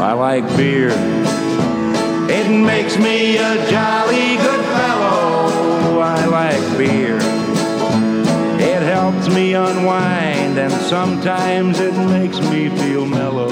I like beer. It makes me a jolly good fellow. I like beer. It helps me unwind, and sometimes it makes me feel mellow.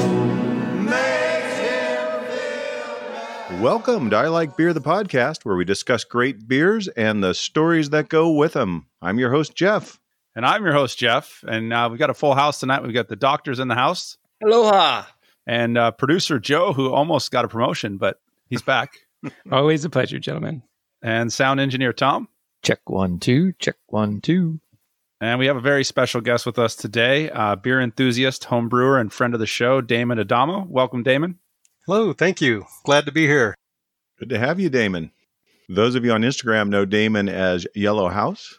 Welcome to I Like Beer, the podcast, where we discuss great beers and the stories that go with them. I'm your host, Jeff. And I'm your host, Jeff. And uh, we've got a full house tonight. We've got the doctors in the house Aloha. And uh, producer Joe, who almost got a promotion, but he's back. Always a pleasure, gentlemen. and sound engineer Tom. Check one, two. Check one, two. And we have a very special guest with us today, uh, beer enthusiast, home brewer, and friend of the show, Damon Adamo. Welcome, Damon. Hello, thank you. Glad to be here. Good to have you, Damon. Those of you on Instagram know Damon as Yellow House,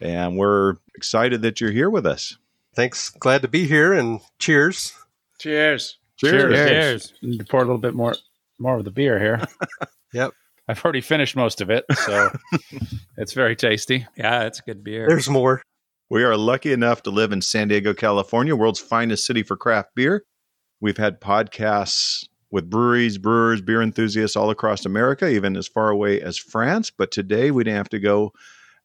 and we're excited that you're here with us. Thanks. Glad to be here and cheers. Cheers. Cheers. Need to pour a little bit more more of the beer here. Yep. I've already finished most of it, so it's very tasty. Yeah, it's good beer. There's more. We are lucky enough to live in San Diego, California, world's finest city for craft beer. We've had podcasts with breweries, brewers, beer enthusiasts all across America, even as far away as France. But today we didn't have to go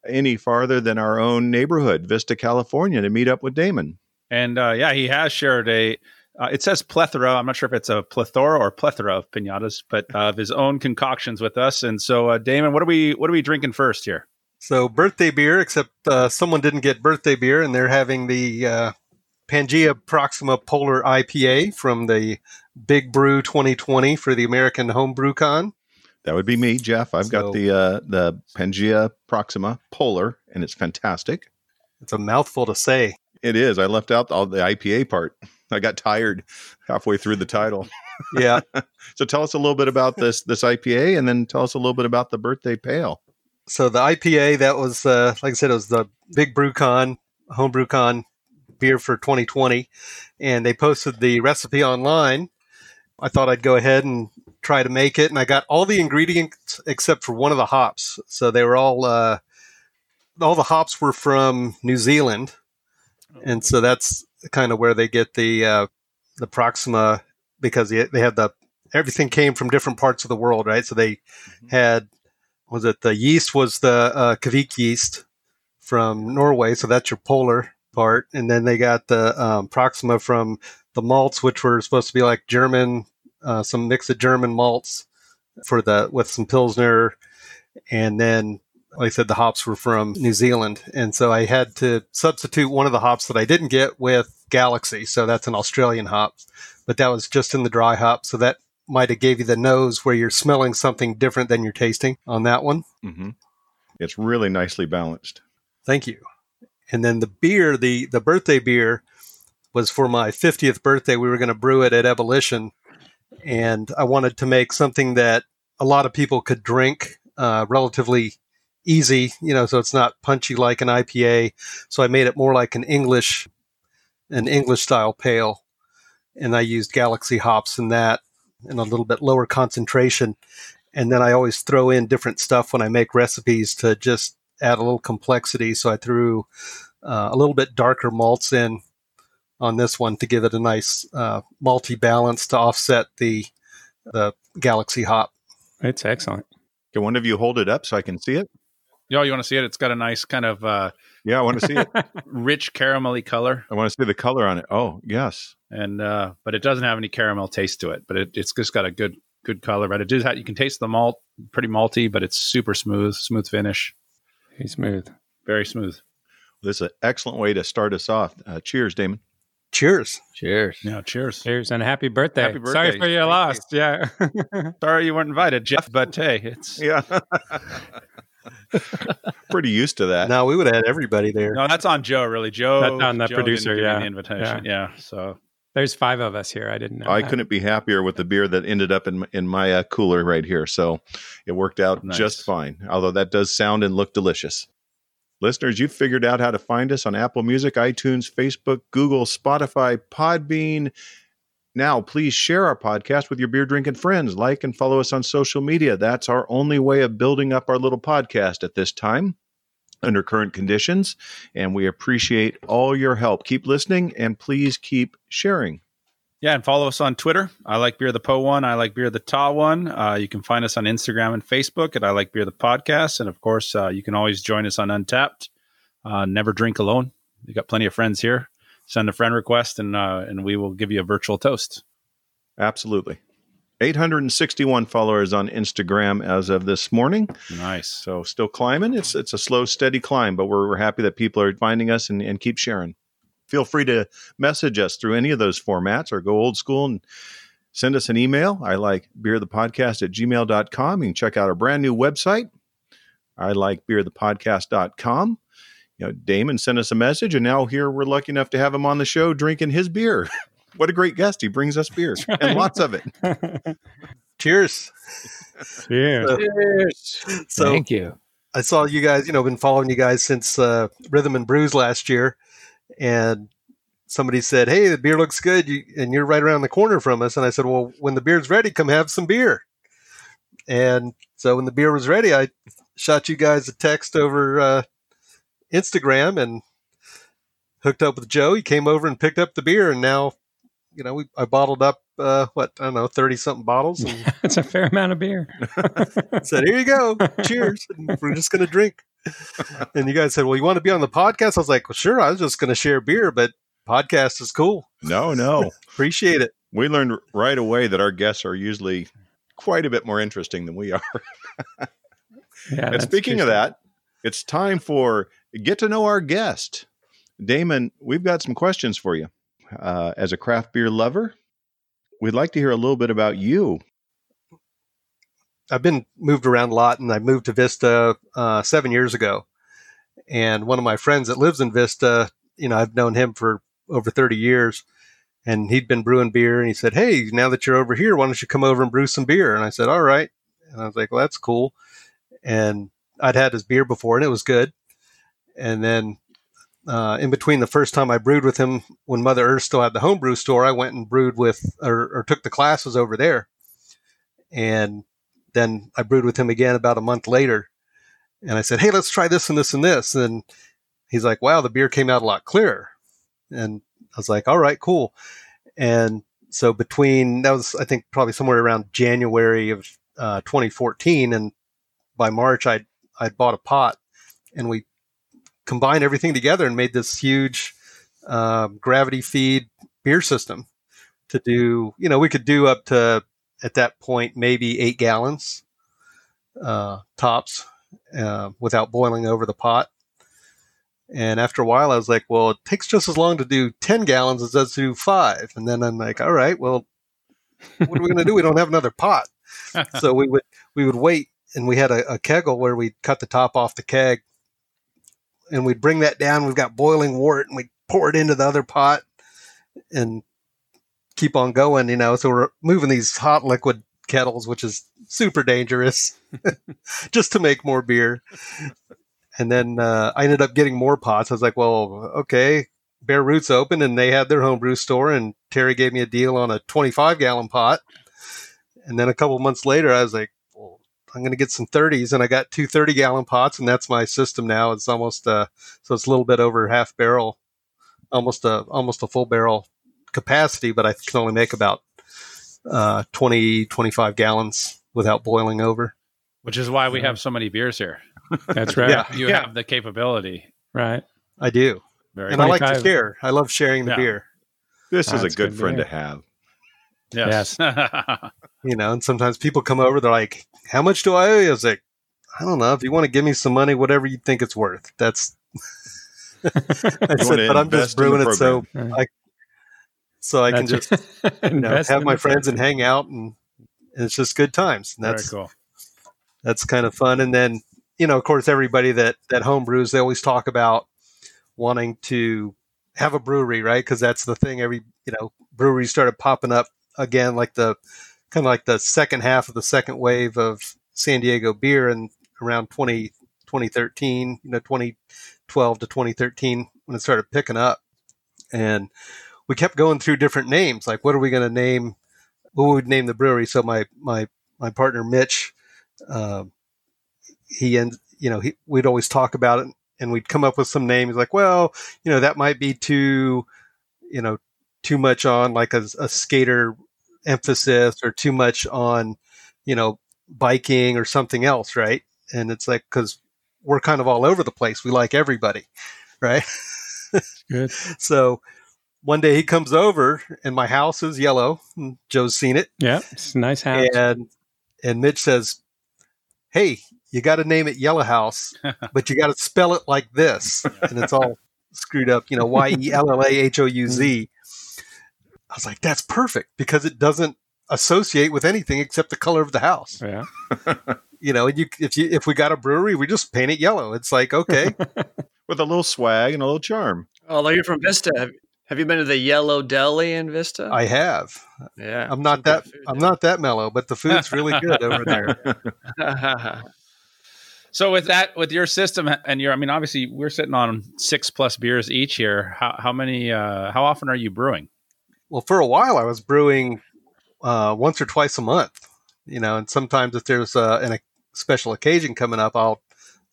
any farther than our own neighborhood, Vista, California, to meet up with Damon. And uh, yeah, he has shared a. Uh, it says plethora. I'm not sure if it's a plethora or plethora of pinatas, but uh, of his own concoctions with us. And so, uh, Damon, what are we what are we drinking first here? So, birthday beer, except uh, someone didn't get birthday beer, and they're having the uh, Pangea Proxima Polar IPA from the Big Brew 2020 for the American Homebrew Con. That would be me, Jeff. I've So- got the uh, the Pangea Proxima Polar, and it's fantastic. It's a mouthful to say. It is. I left out all the IPA part. I got tired halfway through the title. Yeah. So tell us a little bit about this this IPA, and then tell us a little bit about the birthday pale. so, the IPA, that was, uh, like I said, it was the Big Brew Con, Homebrew Con beer for 2020. And they posted the recipe online. I thought I'd go ahead and try to make it, and I got all the ingredients except for one of the hops. So they were all uh, all the hops were from New Zealand, and so that's kind of where they get the uh, the Proxima because they, they had the everything came from different parts of the world, right? So they had was it the yeast was the uh, Kveik yeast from Norway, so that's your polar part, and then they got the um, Proxima from the malts, which were supposed to be like German, uh, some mix of German malts for the with some Pilsner, and then like I said, the hops were from New Zealand, and so I had to substitute one of the hops that I didn't get with Galaxy, so that's an Australian hop, but that was just in the dry hop, so that might have gave you the nose where you're smelling something different than you're tasting on that one. Mm-hmm. It's really nicely balanced. Thank you. And then the beer, the the birthday beer, was for my 50th birthday. We were going to brew it at Ebullition, and I wanted to make something that a lot of people could drink, uh, relatively easy. You know, so it's not punchy like an IPA. So I made it more like an English, an English style pale, and I used Galaxy hops in that, and a little bit lower concentration. And then I always throw in different stuff when I make recipes to just add a little complexity. So I threw uh, a little bit darker malts in on this one to give it a nice uh, malty balance to offset the the Galaxy hop. It's excellent. Can one of you hold it up so I can see it? Yo, you want to see it? It's got a nice kind of uh, Yeah, I want to see it. rich caramelly color, I want to see the color on it. Oh, yes. and uh, but it doesn't have any caramel taste to it. But it, it's just got a good good color. But it does have, you can taste the malt, pretty malty, but it's super smooth, smooth finish, Very smooth. very smooth. This is an excellent way to start us off. Uh, cheers, Damon. Cheers. Cheers. Yeah, cheers. Cheers and happy birthday. Happy birthday. Sorry for your Thank loss. Yeah. Sorry you weren't invited, Jeff, but hey, it's Yeah. Pretty used to that. Now we would have had everybody there. no, that's on Joe. Really, Joe. That's on the Joe producer, didn't give me yeah. the invitation. Yeah. So There's five of us here. I didn't know. I that. couldn't be happier with the beer that ended up in in my uh, cooler right here. So it worked out Nice. just fine. Although that does sound and look delicious. Listeners, you've figured out how to find us on Apple Music, iTunes, Facebook, Google, Spotify, Podbean. Now, please share our podcast with your beer drinking friends. Like and follow us on social media. That's our only way of building up our little podcast at this time under current conditions. And we appreciate all your help. Keep listening and please keep sharing. Yeah, and follow us on Twitter. I like beer the Po one. I like beer the Ta one. Uh, you can find us on Instagram and Facebook at I like beer the podcast, and of course, uh, you can always join us on Untappd. Uh, never drink alone. We got plenty of friends here. Send a friend request, and uh, and we will give you a virtual toast. Absolutely. 861 followers on Instagram as of this morning. Nice. So still climbing. It's it's a slow, steady climb, but we're, we're happy that people are finding us and, and keep sharing. Feel free to message us through any of those formats or go old school and send us an email. I like beer the podcast at gmail.com. You can check out our brand new website. I like beer the podcast.com. You know, Damon sent us a message, and now here we're lucky enough to have him on the show drinking his beer. what a great guest. He brings us beer right. and lots of it. Cheers. yeah. So- Cheers. So Thank you. I saw you guys, you know, been following you guys since uh, Rhythm and Brews last year, and somebody said, "Hey, the beer looks good, you, and you're right around the corner from us." And I said, "Well, when the beer's ready, come have some beer." And so when the beer was ready, I shot you guys a text over uh, Instagram and hooked up with Joe. He came over and picked up the beer, and now, you know, we I bottled up uh, what I don't know, thirty something bottles, and It's a fair amount of beer. said, "Here you go, cheers." And we're just gonna drink. And you guys said, "Well, you want to be on the podcast?" I was like, "Well, sure." I was just gonna share beer, but podcast is cool. No, no. Appreciate it. we learned right away that our guests are usually quite a bit more interesting than we are. Yeah. and speaking of that, it's time for get to know our guest. Damon, we've got some questions for you. Uh, as a craft beer lover, we'd like to hear a little bit about you. I've been moved around a lot, and I moved to Vista uh, seven years ago. And one of my friends that lives in Vista, you know, I've known him for over thirty years, and he'd been brewing beer. And he said, "Hey, now that you're over here, why don't you come over and brew some beer?" And I said, "All right." And I was like, "Well, that's cool." And I'd had his beer before, and it was good. And then uh, in between the first time I brewed with him, when Mother Earth still had the homebrew store, I went and brewed with or, or took the classes over there. And then I brewed with him again about a month later. And I said, Hey, let's try this and this and this. And he's like, Wow, the beer came out a lot clearer. And I was like, All right, cool. And so between that was, I think, probably somewhere around January of uh, 2014. And by March, I'd, I'd bought a pot and we combined everything together and made this huge um, gravity feed beer system to do, you know, we could do up to, at that point, maybe eight gallons uh, tops uh, without boiling over the pot. And after a while, I was like, well, it takes just as long to do 10 gallons as it does to do five. And then I'm like, all right, well, what are we going to do? We don't have another pot. so we would, we would wait and we had a, a keggle where we'd cut the top off the keg and we'd bring that down. We've got boiling wort and we'd pour it into the other pot and keep on going, you know. So we're moving these hot liquid kettles, which is super dangerous, just to make more beer. And then uh, I ended up getting more pots. I was like, well, okay, Bear Roots opened and they had their homebrew store, and Terry gave me a deal on a 25 gallon pot. And then a couple months later, I was like, I'm going to get some 30s, and I got two 30 gallon pots, and that's my system now. It's almost uh, so it's a little bit over half barrel, almost a almost a full barrel capacity, but I can only make about uh, 20, 25 gallons without boiling over. Which is why we have so many beers here. That's right. Yeah. You Yeah. have the capability. Right. I do, Very and I like to share. I love sharing the Yeah. beer. This is a good good friend beer. to have. Yes. You know, and sometimes people come over, they're like, "How much do I owe you?" I was like, "I don't know. If you want to give me some money, whatever you think it's worth." That's I said, but I'm just brewing it so program. I so I can just you know, have my the friends and hang out, and, and it's just good times. And Very that's cool. that's kind of fun. And then you know, of course, everybody that that home brews, they always talk about wanting to have a brewery, right? Because that's the thing. Every you know, breweries started popping up again, like the kind of like the second half of the second wave of San Diego beer, and around 20, 2013, you know, twenty twelve to twenty thirteen when it started picking up, and we kept going through different names. Like, what are we going to name? What would name the brewery? So my my my partner Mitch. Um, he and you know he, we'd always talk about it and we'd come up with some names like well you know that might be too you know too much on like a, a skater emphasis or too much on, you know, biking or something else, right? And it's like because we're kind of all over the place. We like everybody, right? Good. so one day he comes over and my house is yellow. And Joe's seen it, Yeah, it's a nice house. and and Mitch says, "Hey, you got to name it Yellow House, but you got to spell it like this," and it's all screwed up. You know, Y E L L A H O U Z. Mm. I was like, "That's perfect because it doesn't associate with anything except the color of the house." Yeah. You know, and you if you if we got a brewery, we just paint it yellow. It's like okay, With a little swag and a little charm. Although you're from Vista, have, have you been to the Yellow Deli in Vista? I have. yeah, I'm not that food I'm there. not that mellow, but the food's really good over there. So with that, with your system and your, I mean, obviously we're sitting on six plus beers each here. How, how many, uh, how often are you brewing? Well, for a while, I was brewing uh, once or twice a month. You know, and sometimes if there's uh, an, a special occasion coming up, I'll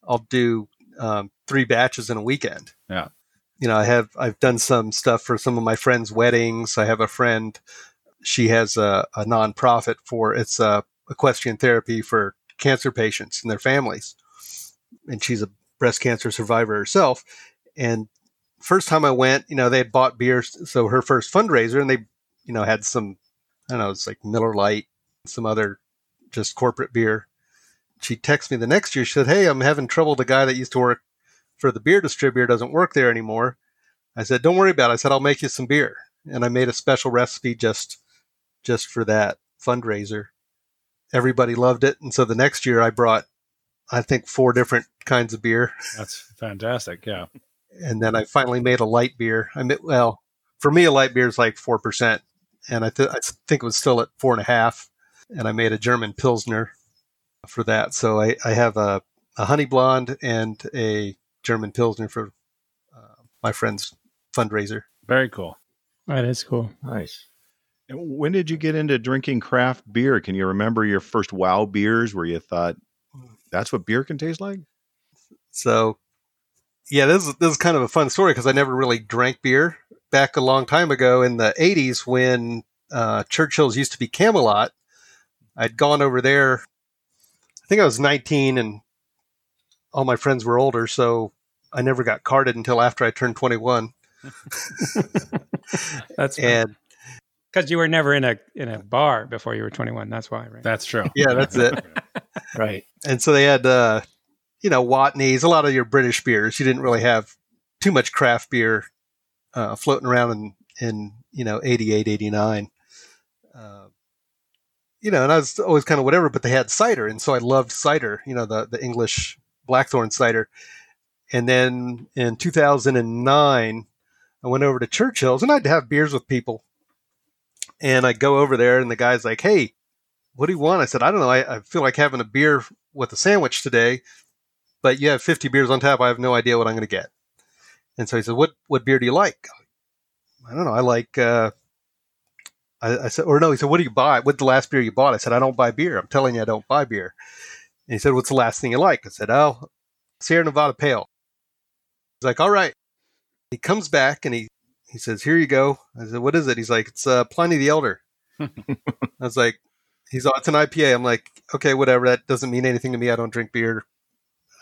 I'll do um, three batches in a weekend. Yeah. You know, I have I've done some stuff for some of my friends' weddings. I have a friend; she has a, a nonprofit for it's uh, equestrian therapy for cancer patients and their families, and she's a breast cancer survivor herself. And first time I went, you know, they had bought beer, so her first fundraiser, and they, you know, had some, I don't know, it's like Miller Lite, some other just corporate beer. She texted me the next year. She said, "Hey, I'm having trouble. The guy that used to work for the beer distributor doesn't work there anymore." I said, "Don't worry about it." I said, "I'll make you some beer," and I made a special recipe just, just for that fundraiser. Everybody loved it, and so the next year I brought, I think, four different kinds of beer That's fantastic. Yeah. And then I finally made a light beer. I mean, well, for me, a light beer is like four percent, and I, th- I think it was still at four and a half. And I made a German Pilsner for that. So I, I have a, a honey blonde and a German Pilsner for uh, my friend's fundraiser. Very cool. That is cool. nice. And When did you get into drinking craft beer? Can you remember your first wow beers where you thought that's what beer can taste like? So, yeah, this is, this is kind of a fun story because I never really drank beer back a long time ago in the 80s when uh, Churchill's used to be Camelot. I'd gone over there, I think I was 19 and all my friends were older, so I never got carded until after I turned 21. That's And because you were never in a in a bar before you were 21. That's why, right? That's true. yeah, that's it. Right. And so they had, uh, you know, Watney's, a lot of your British beers. You didn't really have too much craft beer uh, floating around in, in, you know, 88, 89. Uh, you know, and I was always kind of whatever, but they had cider. And so I loved cider, you know, the, the English Blackthorn cider. And then in 2009, I went over to Churchill's and I'd have beers with people. And I go over there and the guy's like, hey, what do you want? I said, I don't know. I, I feel like having a beer with a sandwich today, but you have 50 beers on tap. I have no idea what I'm going to get. And so he said, what, what beer do you like? I don't know. I like, uh, I, I said, or no, he said, what do you buy? What's the last beer you bought? I said, I don't buy beer. I'm telling you, I don't buy beer. And he said, what's the last thing you like? I said, oh, Sierra Nevada Pale. He's like, all right. He comes back and he, he says, here you go. I said, what is it? He's like, it's uh, Pliny the Elder. I was like, he's like, it's an IPA. I'm like, okay, whatever. That doesn't mean anything to me. I don't drink beer.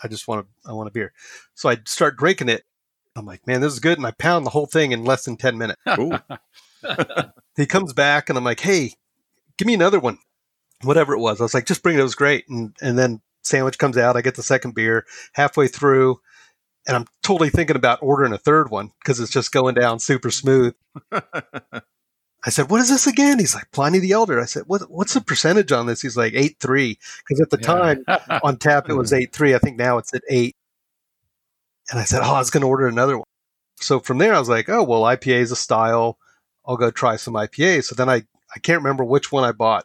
I just want to, I want a beer. So I start drinking it. I'm like, man, this is good. And I pound the whole thing in less than 10 minutes. He comes back and I'm like, hey, give me another one. Whatever it was. I was like, just bring it. It was great. And, and then sandwich comes out. I get the second beer halfway through. And I'm totally thinking about ordering a third one because it's just going down super smooth. I said, "What is this again?" He's like, "Pliny the Elder." I said, "What? What's the percentage on this?" He's like, eight three, because at the time on tap it was eight three. I think now it's at eight. And I said, "Oh, I was going to order another one." So from there, I was like, "Oh, well, IPA is a style. I'll go try some IPA." So then I I can't remember which one I bought,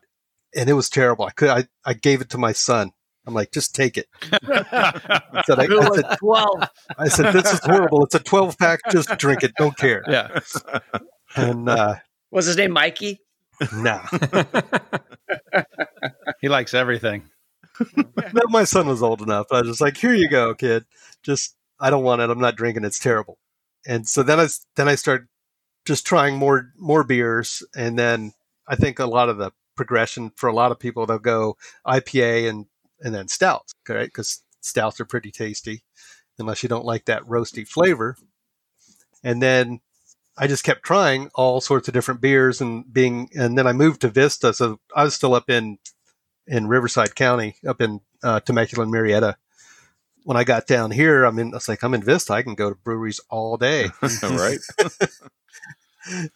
and it was terrible. I could I I gave it to my son. I'm like, "Just take it." I said, I, I said, 12. I said, "This is horrible. It's a 12 pack. Just drink it. Don't care." Yeah. And uh, Was his name Mikey? No. he likes everything. no, my son was old enough. I was just like, "Here you go, kid. Just I don't want it. I'm not drinking. It's terrible." And so then I then I started just trying more more beers, and then I think a lot of the progression for a lot of people they'll go IPA and and then stouts, right? Because stouts are pretty tasty, unless you don't like that roasty flavor. And then I just kept trying all sorts of different beers and being, and then I moved to Vista. So I was still up in, in Riverside County, up in uh, Temecula and Murrieta. When I got down here, I mean, I was like, I'm in Vista. I can go to breweries all day. right.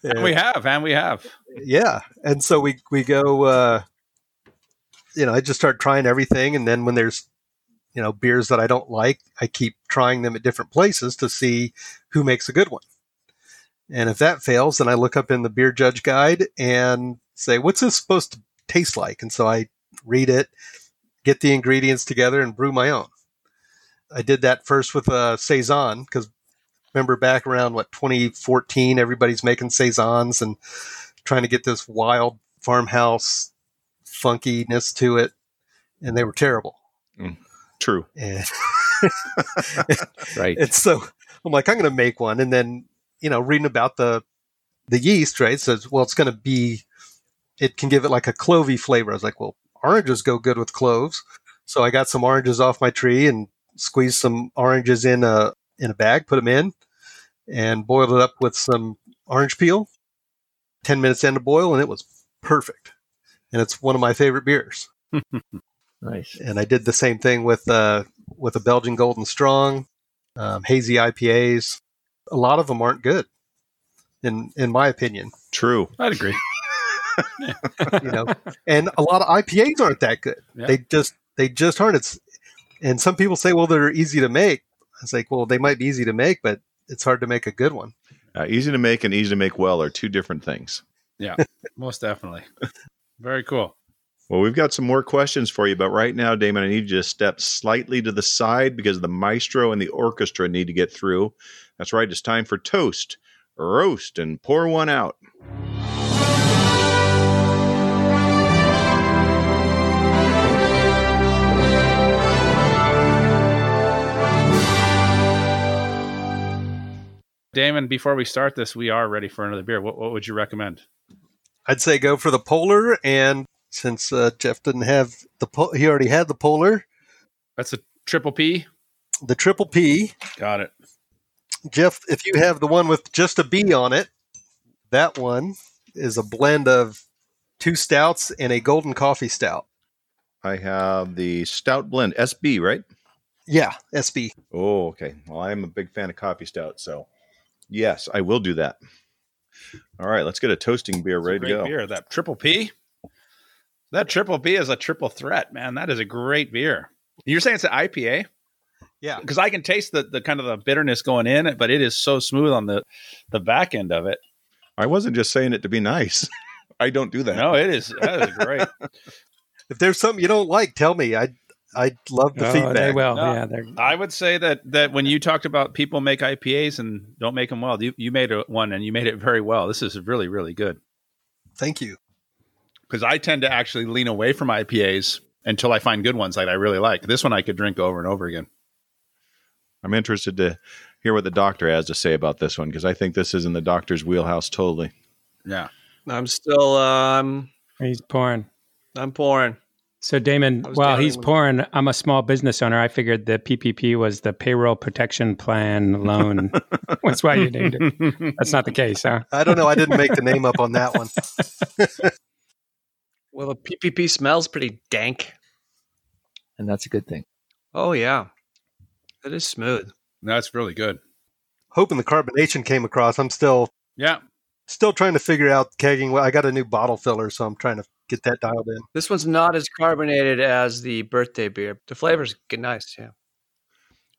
And we have, and we have. Yeah. And so we, we go, uh, you know, I just start trying everything. And then when there's, you know, beers that I don't like, I keep trying them at different places to see who makes a good one. And if that fails, then I look up in the beer judge guide and say, what's this supposed to taste like? And so I read it, get the ingredients together, and brew my own. I did that first with a uh, saison because remember back around what 2014, everybody's making saisons and trying to get this wild farmhouse funkiness to it, and they were terrible. Mm, true. And right. And so I'm like, I'm going to make one, and then you know, reading about the the yeast, right? Says, well, it's going to be, it can give it like a clovey flavor. I was like, well, oranges go good with cloves, so I got some oranges off my tree and squeezed some oranges in a in a bag, put them in, and boiled it up with some orange peel. Ten minutes into boil, and it was perfect. And it's one of my favorite beers. nice. And I did the same thing with uh, with a Belgian Golden Strong, um, hazy IPAs a lot of them aren't good, in in my opinion. True, I'd agree. you know, and a lot of IPAs aren't that good. Yeah. They just they just aren't. It's and some people say, well, they're easy to make. It's like, well, they might be easy to make, but it's hard to make a good one. Uh, easy to make and easy to make well are two different things. Yeah, most definitely. Very cool. Well, we've got some more questions for you, but right now, Damon, I need you to step slightly to the side because the maestro and the orchestra need to get through. That's right, it's time for toast, roast, and pour one out. Damon, before we start this, we are ready for another beer. What, what would you recommend? I'd say go for the polar, and since uh, Jeff didn't have the, po- he already had the polar. That's a triple P. The triple P. Got it. Jeff, if you have the one with just a B on it, that one is a blend of two stouts and a golden coffee stout. I have the stout blend SB, right? Yeah, SB. Oh, okay. Well, I'm a big fan of coffee stout, so yes, I will do that. All right, let's get a toasting beer ready to go. Beer, that triple P. That triple B is a triple threat, man. That is a great beer. You're saying it's an IPA? Yeah, because I can taste the the kind of the bitterness going in, it, but it is so smooth on the the back end of it. I wasn't just saying it to be nice. I don't do that. No, it is that is great. if there's something you don't like, tell me. I I'd love the oh, feedback. They will. No, yeah, I would say that that when you talked about people make IPAs and don't make them well, you you made a, one and you made it very well. This is really really good. Thank you. Because I tend to actually lean away from IPAs until I find good ones that I really like. This one I could drink over and over again. I'm interested to hear what the doctor has to say about this one because I think this is in the doctor's wheelhouse totally. Yeah. I'm still um he's pouring. I'm pouring. So Damon, while he's pouring, I'm a small business owner. I figured the PPP was the payroll protection plan loan. That's why you named it. That's not the case, huh? I don't know. I didn't make the name up on that one. well, the PPP smells pretty dank, and that's a good thing. Oh yeah. It is smooth. That's really good. Hoping the carbonation came across. I'm still yeah still trying to figure out kegging. I got a new bottle filler, so I'm trying to get that dialed in. This one's not as carbonated as the birthday beer. The flavors get nice, yeah.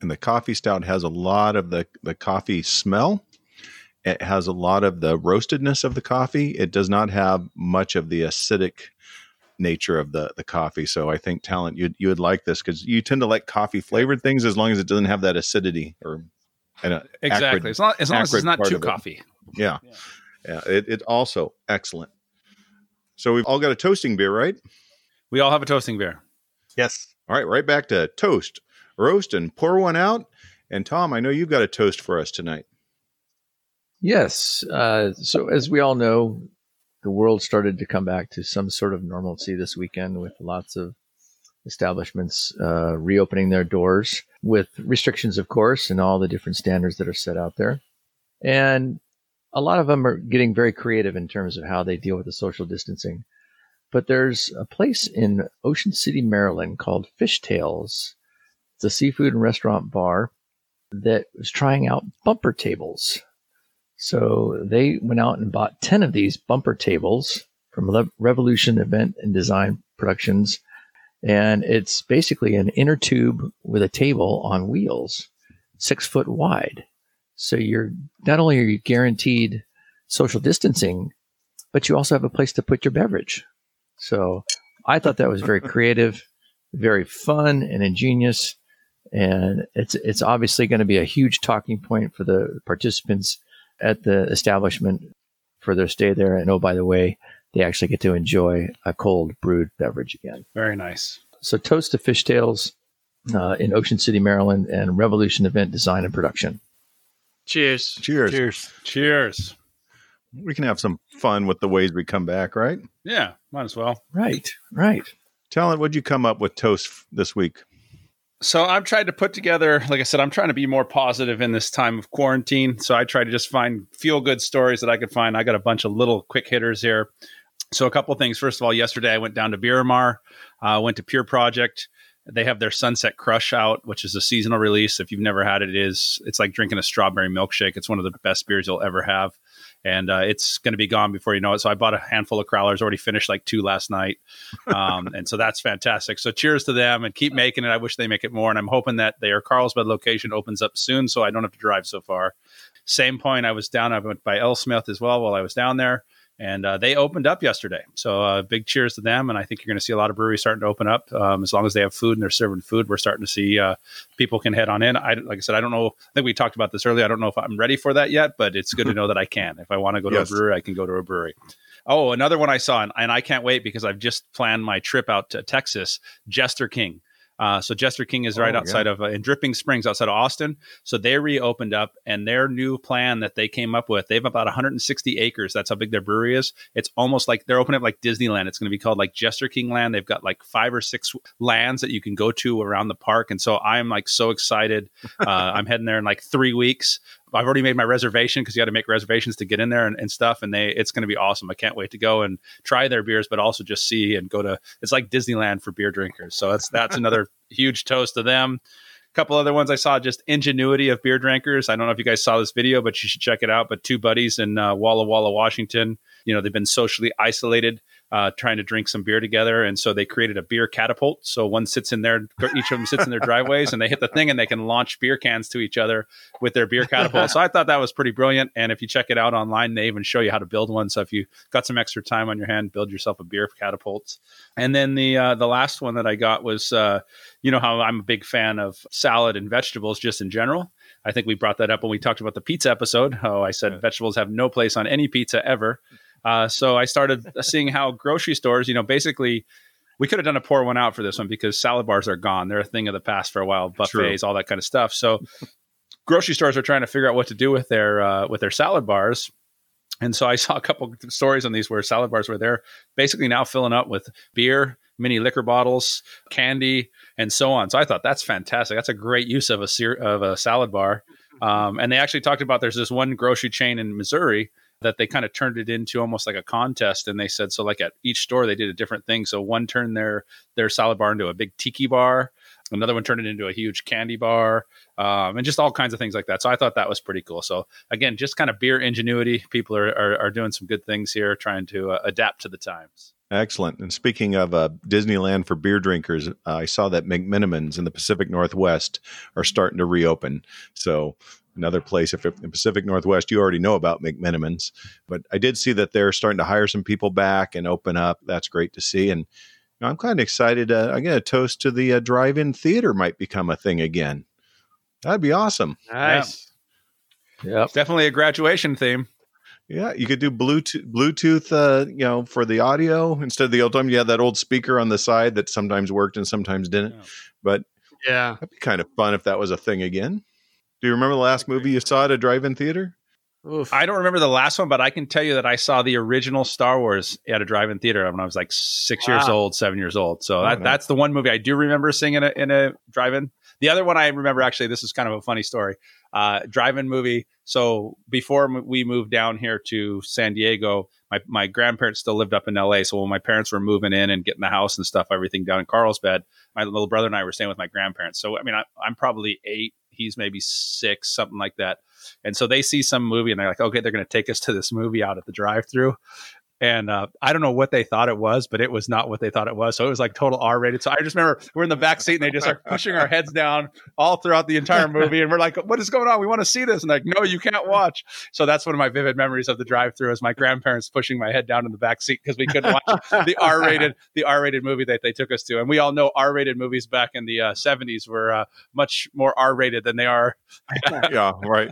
And the coffee stout has a lot of the the coffee smell. It has a lot of the roastedness of the coffee. It does not have much of the acidic nature of the the coffee. So I think talent you you would like this because you tend to like coffee flavored things as long as it doesn't have that acidity or exactly acrid, as long, as, long as it's not too coffee. Yeah, yeah. yeah. It, it also excellent. So we've all got a toasting beer, right? We all have a toasting beer. Yes. All right, right back to toast, roast, and pour one out. And Tom, I know you've got a toast for us tonight. Yes. Uh, so, as we all know, the world started to come back to some sort of normalcy this weekend with lots of establishments uh, reopening their doors with restrictions, of course, and all the different standards that are set out there. And a lot of them are getting very creative in terms of how they deal with the social distancing. But there's a place in Ocean City, Maryland called Fish Tales. It's a seafood and restaurant bar that was trying out bumper tables. So they went out and bought 10 of these bumper tables from Revolution Event and Design Productions. And it's basically an inner tube with a table on wheels, six foot wide. So you're not only are you guaranteed social distancing, but you also have a place to put your beverage. So I thought that was very creative, very fun and ingenious. And it's it's obviously going to be a huge talking point for the participants at the establishment for their stay there. And oh, by the way, they actually get to enjoy a cold brewed beverage again. Very nice. So toast to Fish Tales uh, in Ocean City, Maryland, and Revolution Event Design and Production. Cheers. Cheers. Cheers. Cheers. We can have some fun with the ways we come back, right? Yeah, might as well. Right, right. Talent, what'd you come up with toast this week? So I've tried to put together, like I said, I'm trying to be more positive in this time of quarantine. So I try to just find feel good stories that I could find. I got a bunch of little quick hitters here. So a couple things. First of all, yesterday I went down to Miramar, uh, went to Pure Project. They have their Sunset Crush out, which is a seasonal release. If you've never had it, it is it's like drinking a strawberry milkshake. It's one of the best beers you'll ever have and uh, it's going to be gone before you know it. So I bought a handful of crowlers, already finished like two last night, um, and so that's fantastic. So cheers to them and keep making it. I wish they make it more, and I'm hoping that their Carlsbad location opens up soon, so I don't have to drive so far. Same point, I was down. I went by AleSmith as well while I was down there and uh, they opened up yesterday. So uh, big cheers to them. And I think you're going to see a lot of breweries starting to open up. Um, as long as they have food and they're serving food, we're starting to see uh, people can head on in. I, like I said, I don't know. I think we talked about this earlier. I don't know if I'm ready for that yet, but it's good to know that I can. If I want to go to yes. a brewery, I can go to a brewery. Oh, another one I saw, and, and I can't wait because I've just planned my trip out to Texas. Jester King. Uh, so Jester King is right oh, outside yeah. of uh, in Dripping Springs, outside of Austin. So they reopened up, and their new plan that they came up with, they have about 160 acres. That's how big their brewery is. It's almost like they're opening up like Disneyland. It's going to be called like Jester King Land. They've got like five or six lands that you can go to around the park, and so I'm like so excited. Uh, I'm heading there in like three weeks. I've already made my reservation because you got to make reservations to get in there and, and stuff. And they, it's going to be awesome. I can't wait to go and try their beers, but also just see and go to. It's like Disneyland for beer drinkers. So that's that's another huge toast to them. A couple other ones I saw, just ingenuity of beer drinkers. I don't know if you guys saw this video, but you should check it out. But two buddies in uh, Walla Walla, Washington, you know, they've been socially isolated uh, trying to drink some beer together. And so they created a beer catapult. So one sits in there, each of them sits in their driveways and they hit the thing and they can launch beer cans to each other with their beer catapult. so I thought that was pretty brilliant. And if you check it out online, they even show you how to build one. So if you got some extra time on your hand, build yourself a beer catapult. And then the uh, the last one that I got was, uh, you know, how I'm a big fan of salad and vegetables just in general. I think we brought that up when we talked about the pizza episode. Oh, I said vegetables have no place on any pizza ever. Uh, so I started seeing how grocery stores, you know, basically we could have done a poor one out for this one because salad bars are gone. They're a thing of the past for a while, buffets, True. all that kind of stuff. So grocery stores are trying to figure out what to do with their uh, with their salad bars. And so I saw a couple stories on these where salad bars were there basically now filling up with beer, mini liquor bottles, candy, and so on. So I thought that's fantastic. That's a great use of a of a salad bar. Um, and they actually talked about there's this one grocery chain in Missouri that they kind of turned it into almost like a contest and they said so like at each store they did a different thing. So one turned their their salad bar into a big tiki bar another one turned it into a huge candy bar um, and just all kinds of things like that. So i thought that was pretty cool. So again just kind of beer ingenuity. People are, are, are doing some good things here trying to uh, adapt to the times. Excellent. And speaking of uh, Disneyland for beer drinkers, uh, I saw that McMenamins in the Pacific Northwest are starting to reopen. So another place. If in Pacific Northwest, you already know about McMenamins, but I did see that they're starting to hire some people back and open up. That's great to see. And you know, I'm kind of excited. Uh, I'm going to toast to the uh, drive-in theater might become a thing again. That'd be awesome. Nice. Yeah, yep. definitely a graduation theme. Yeah, you could do Bluetooth, Bluetooth, uh, you know, for the audio instead of the old time. You had that old speaker on the side that sometimes worked and sometimes didn't. Yeah. But yeah, that'd be kind of fun if that was a thing again. Do you remember the last movie you saw at a drive-in theater? Oof. I don't remember the last one, but I can tell you that I saw the original Star Wars at a drive-in theater when I was like six wow. years old, seven years old. So oh, that, that's the one movie I do remember seeing in a, in a drive-in. The other one I remember actually, this is kind of a funny story. Uh, drive-in movie. So before we moved down here to San Diego, my, my grandparents still lived up in LA. So when my parents were moving in and getting the house and stuff, everything down in Carlsbad, my little brother and I were staying with my grandparents. So I mean, I, I'm probably eight. He's maybe six, something like that. And so they see some movie and they're like, okay, they're going to take us to this movie out at the drive through and uh, I don't know what they thought it was, but it was not what they thought it was. So it was like total R rated. So I just remember we're in the back seat and they just are pushing our heads down all throughout the entire movie, and we're like, "What is going on? We want to see this." And like, "No, you can't watch." So that's one of my vivid memories of the drive through is my grandparents pushing my head down in the back seat because we couldn't watch the R rated the R rated movie that they took us to. And we all know R rated movies back in the uh, '70s were uh, much more R rated than they are. yeah, right.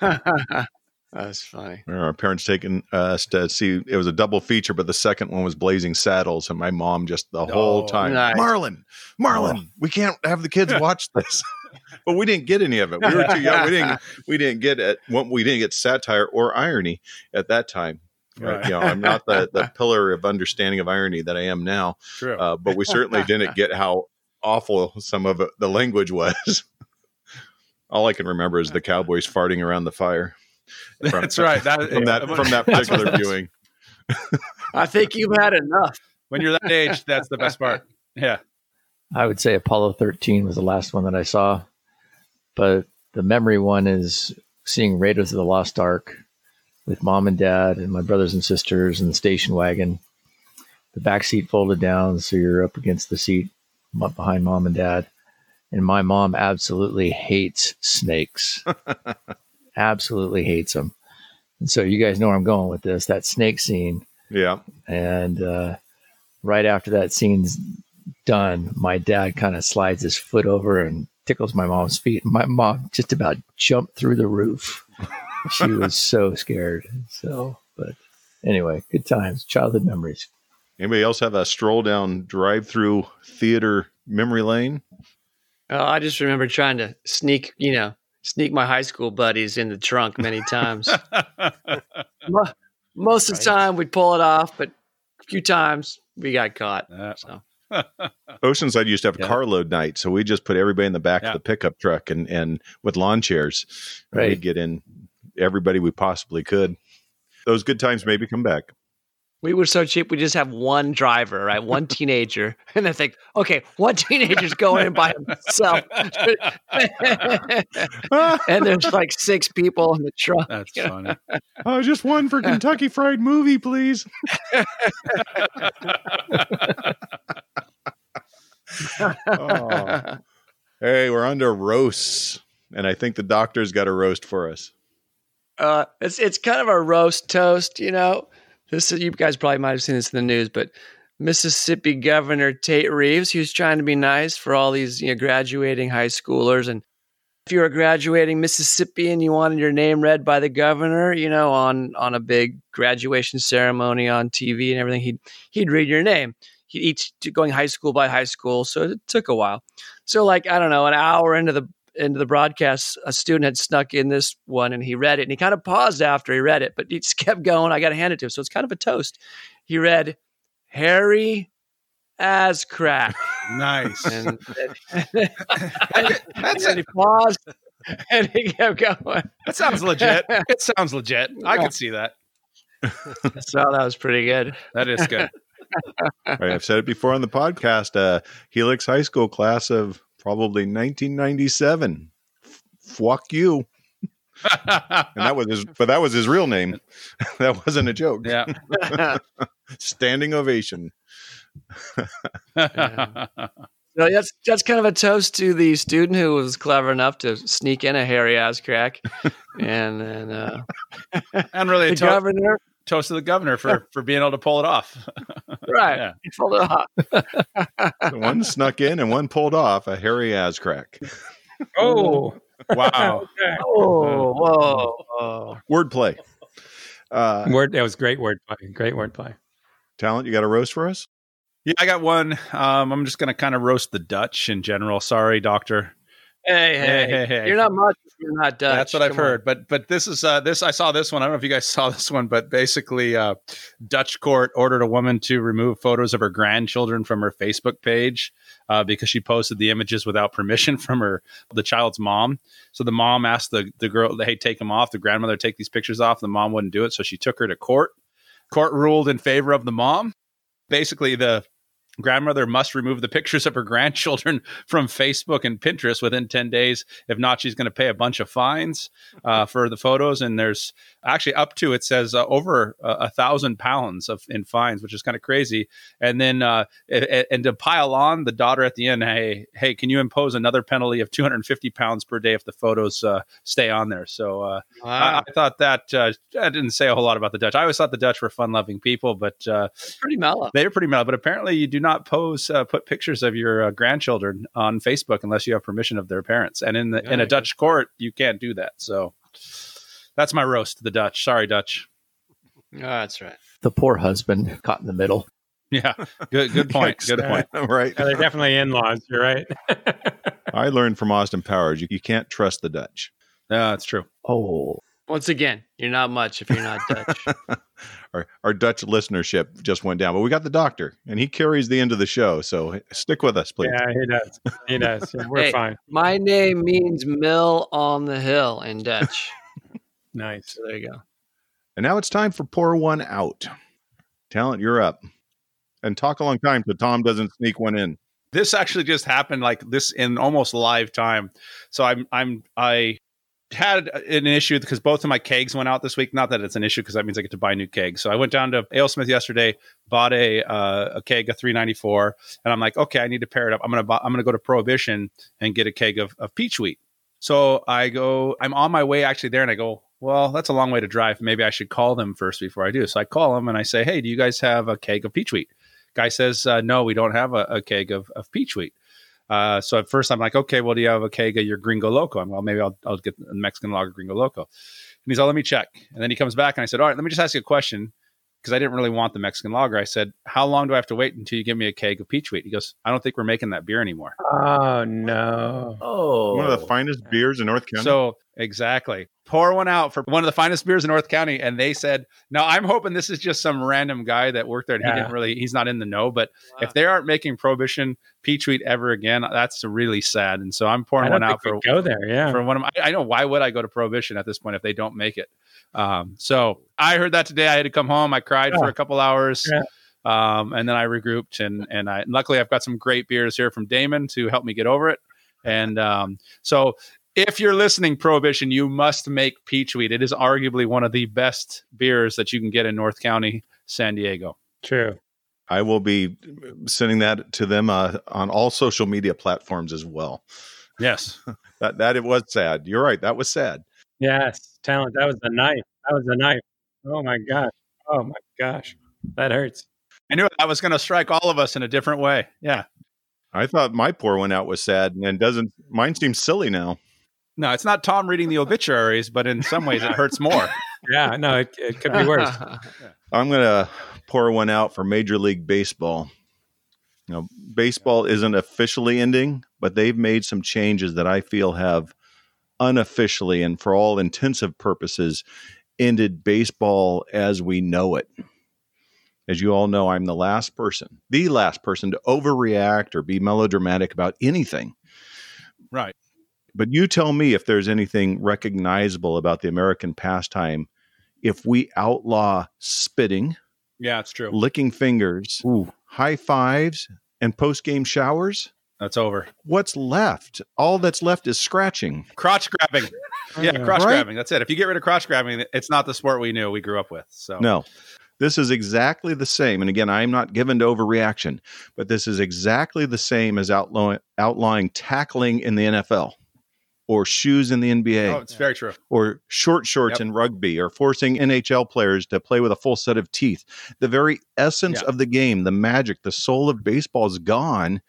That's funny. Our parents taking us to see it was a double feature, but the second one was Blazing Saddles, and my mom just the whole oh, time, nice. Marlon, Marlon, oh. we can't have the kids watch this. but we didn't get any of it. We were too young. We didn't. We didn't get it. We didn't get satire or irony at that time. Right. You know, I'm not the, the pillar of understanding of irony that I am now. True. Uh, but we certainly didn't get how awful some of it, the language was. All I can remember is the cowboys farting around the fire. From, That's right. That, from that from that particular viewing. I think you've had enough. When you're that age, that's the best part. Yeah. I would say Apollo 13 was the last one that I saw, but the memory one is seeing Raiders of the Lost Ark with mom and dad and my brothers and sisters in the station wagon. The back seat folded down, so you're up against the seat behind mom and dad. And my mom absolutely hates snakes. absolutely hates him. And so you guys know where I'm going with this. That snake scene. Yeah. And uh, right after that scene's done, my dad kind of slides his foot over and tickles my mom's feet. My mom just about jumped through the roof. she was so scared. So, but anyway, good times, childhood memories. Anybody else have a stroll down drive-through theater memory lane? Oh, I just remember trying to sneak, you know, sneak my high school buddies in the trunk many times. Most of the time we'd pull it off, but a few times we got caught. So. Oceanside used to have a yeah. carload night, so we just put everybody in the back yeah. of the pickup truck and and with lawn chairs, right. we'd get in everybody we possibly could. Those good times maybe come back. We were so cheap. We just have one driver, right? One teenager, and I think, okay, one teenager's going in by himself, and there's like six people in the truck. That's funny. Oh, just one for Kentucky Fried Movie, please. oh. Hey, we're under roasts, and I think the doctor's got a roast for us. Uh, it's it's kind of a roast toast, you know this you guys probably might have seen this in the news, but Mississippi Governor Tate Reeves, he was trying to be nice for all these you know, graduating high schoolers. And if you were graduating Mississippi and you wanted your name read by the governor, you know, on on a big graduation ceremony on TV and everything, he'd he'd read your name. he'd each going high school by high school, so it took a while. So like I don't know, an hour into the into the broadcast, a student had snuck in this one and he read it and he kind of paused after he read it, but he just kept going. I got to hand it to him. So it's kind of a toast. He read Harry as crack. Nice. And, and, and, and he paused and he kept going. That sounds legit. It sounds legit. I could see that. so that was pretty good. That is good. right, I've said it before on the podcast. Uh, Helix High School class of probably 1997. Fuck you. and that was his, but that was his real name. that wasn't a joke. Yeah. Standing ovation. yeah. So that's that's kind of a toast to the student who was clever enough to sneak in a hairy ass crack, and then uh, and really the to- governor toast to the governor for for being able to pull it off. right, yeah. he pulled it off. one snuck in and one pulled off a hairy ass crack. oh wow! okay. Oh whoa! whoa. Wordplay. Uh, Word. That was great wordplay. Great wordplay. Talent. You got a roast for us? Yeah, I got one. Um, I'm just going to kind of roast the Dutch in general. Sorry, doctor. Hey, hey, Hey, hey. You're not much you're not Dutch. That's what I've on. heard. But but this is uh, this I saw this one. I don't know if you guys saw this one, but basically, uh, Dutch court ordered a woman to remove photos of her grandchildren from her Facebook page uh, because she posted the images without permission from her the child's mom. So the mom asked the the girl, "Hey, take them off." The grandmother take these pictures off. The mom wouldn't do it, so she took her to court. Court ruled in favor of the mom. Basically, the grandmother must remove the pictures of her grandchildren from Facebook and Pinterest within 10 days. If not, she's going to pay a bunch of fines uh, for the photos. And there's actually up to, it says uh, over a thousand pounds of in fines, which is kind of crazy. And then, uh, and to pile on the daughter at the end, hey, hey, can you impose another penalty of 250 pounds per day if the photos uh, stay on there? So uh, I, Wow. I thought that, uh, I didn't say a whole lot about the Dutch. I always thought the Dutch were fun loving people, but uh, pretty mellow. they're pretty mellow, but apparently you do not pose uh, put pictures of your uh, grandchildren on Facebook unless you have permission of their parents. And in the in a Dutch court, you can't do that. So that's my roast to the Dutch. Sorry, Dutch. Oh, that's right. The poor husband caught in the middle. Yeah, good good point. Good point. right. Yeah, they're definitely in-laws. You're right. I learned from Austin Powers you, you can't trust the Dutch. Yeah, that's true. Oh, Once again, you're not much if you're not Dutch. our, our Dutch listenership just went down, but we got the doctor, and he carries the end of the show. So stick with us, please. yeah, he does. He does. Yeah, we're Hey. fine. My name means mill on the hill in Dutch. Nice. So there you go. And now it's time for pour one out. Talent, you're up. And talk a long time so Tom doesn't sneak one in. This actually just happened like this in almost live time. So I'm I'm I had an issue because both of my kegs went out this week. Not that it's an issue because that means I get to buy new kegs. So I went down to AleSmith yesterday, bought a uh, a keg of 394, and I'm like, okay, I need to pair it up. I'm gonna buy, I'm gonna go to Prohibition and get a keg of, of peach wheat. So I go, I'm on my way actually there, and I go, well, that's a long way to drive. Maybe I should call them first before I do. So I call them and I say, hey, do you guys have a keg of peach wheat? Guy says, uh, no, we don't have a, a keg of, of peach wheat. Uh, so at first I'm like, okay, well, do you have a keg of your Gringo Loco? I'm well, maybe I'll, I'll get the Mexican lager Gringo Loco. And he's like, let me check. And then he comes back and I said, all right, let me just ask you a question because I didn't really want the Mexican lager. I said, how long do I have to wait until you give me a keg of peach wheat? He goes, I don't think we're making that beer anymore. Oh no. oh, One of the finest beers in North Carolina. So exactly, pour one out for one of the finest beers in North County, and they said, "No, I'm hoping this is just some random guy that worked there. And Yeah. He didn't really, he's not in the know. But Wow. if they aren't making Prohibition peach wheat ever again, that's really sad. And so I'm pouring one out for go there. Yeah. for one of my. I know why would I go to Prohibition at this point if they don't make it? Um, so I heard that today. I had to come home. I cried for a couple hours. Yeah. Um, and then I regrouped and and I luckily I've got some great beers here from Damon to help me get over it. And um, so if you're listening, Prohibition, you must make peach wheat. It is arguably one of the best beers that you can get in North County, San Diego. True. I will be sending that to them uh, on all social media platforms as well. Yes. That that it was sad. You're right. That was sad. Yes. Talent. That was the knife. That was the knife. Oh my gosh. Oh my gosh. That hurts. I knew I was going to strike all of us in a different way. Yeah. I thought my pour one out was sad, and doesn't mine seems silly now. No, it's not Tom reading the obituaries, but in some ways it hurts more. Yeah. No, it, it could be worse. I'm gonna pour one out for Major League Baseball. You know, baseball isn't officially ending, but they've made some changes that I feel have unofficially and for all intensive purposes ended baseball as we know it. As you all know, I'm the last person, the last person to overreact or be melodramatic about anything. right. But you tell me if there's anything recognizable about the American pastime if we outlaw spitting, Yeah, it's true. licking fingers, high fives, and post game showers. That's over. What's left? All that's left is scratching. Crotch grabbing. Yeah, Yeah. crotch Right? grabbing. That's it. If you get rid of crotch grabbing, it's not the sport we knew, we grew up with. So No, this is exactly the same. And again, I'm not given to overreaction, but this is exactly the same as outlawing, outlawing tackling in the NFL or shoes in the NBA. Oh, it's very true. or short shorts Yep. in rugby or forcing NHL players to play with a full set of teeth. The very essence Yeah. of the game, the magic, the soul of baseball is gone.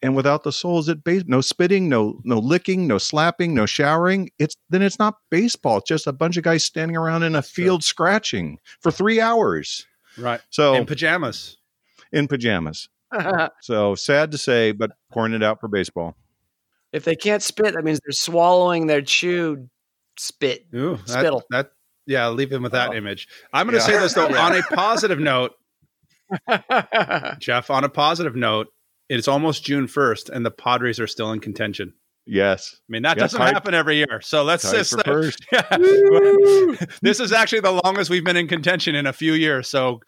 And without the soul, is it base? No spitting, no no licking, no slapping, no showering. It's then it's not baseball. It's just a bunch of guys standing around in a That's true. field scratching for three hours. Right. So In pajamas. in pajamas. So sad to say, but pouring it out for baseball. If they can't spit, that means they're swallowing their chewed spit. Ooh, that, Spittle. That yeah, leave him with that Oh. image. I'm going to Yeah. say this though. Yeah. On a positive note, Jeff. On a positive note, it's almost June 1st, and the Padres are still in contention. Yes. I mean, that Yeah, doesn't tied- happen every year. So let's Tied just for first. this is actually the longest we've been in contention in a few years. So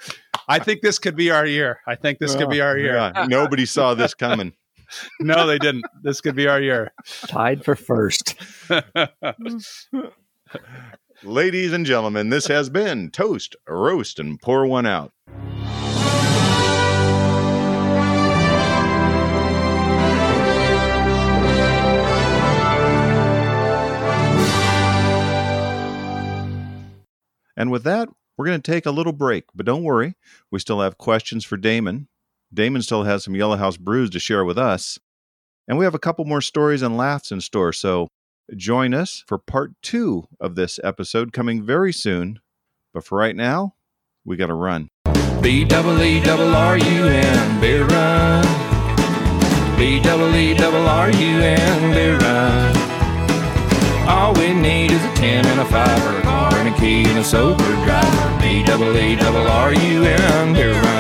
I think this could be our year. I think this could oh, be our year. Yeah, nobody saw this coming. No, they didn't. This could be our year. Tied for first. Ladies and gentlemen, this has been Toast, Roast, and Pour One Out. And with that, we're going to take a little break, but don't worry, we still have questions for Damon. Damon still has some Yellahouz brews to share with us. And we have a couple more stories and laughs in store, so join us for part two of this episode coming very soon. But for right now, we got to run. B double E double R U N beer run. B double E double R U N beer run. All we need is a ten and a five, or a car and a key and a sober driver. B double E double R U N beer run.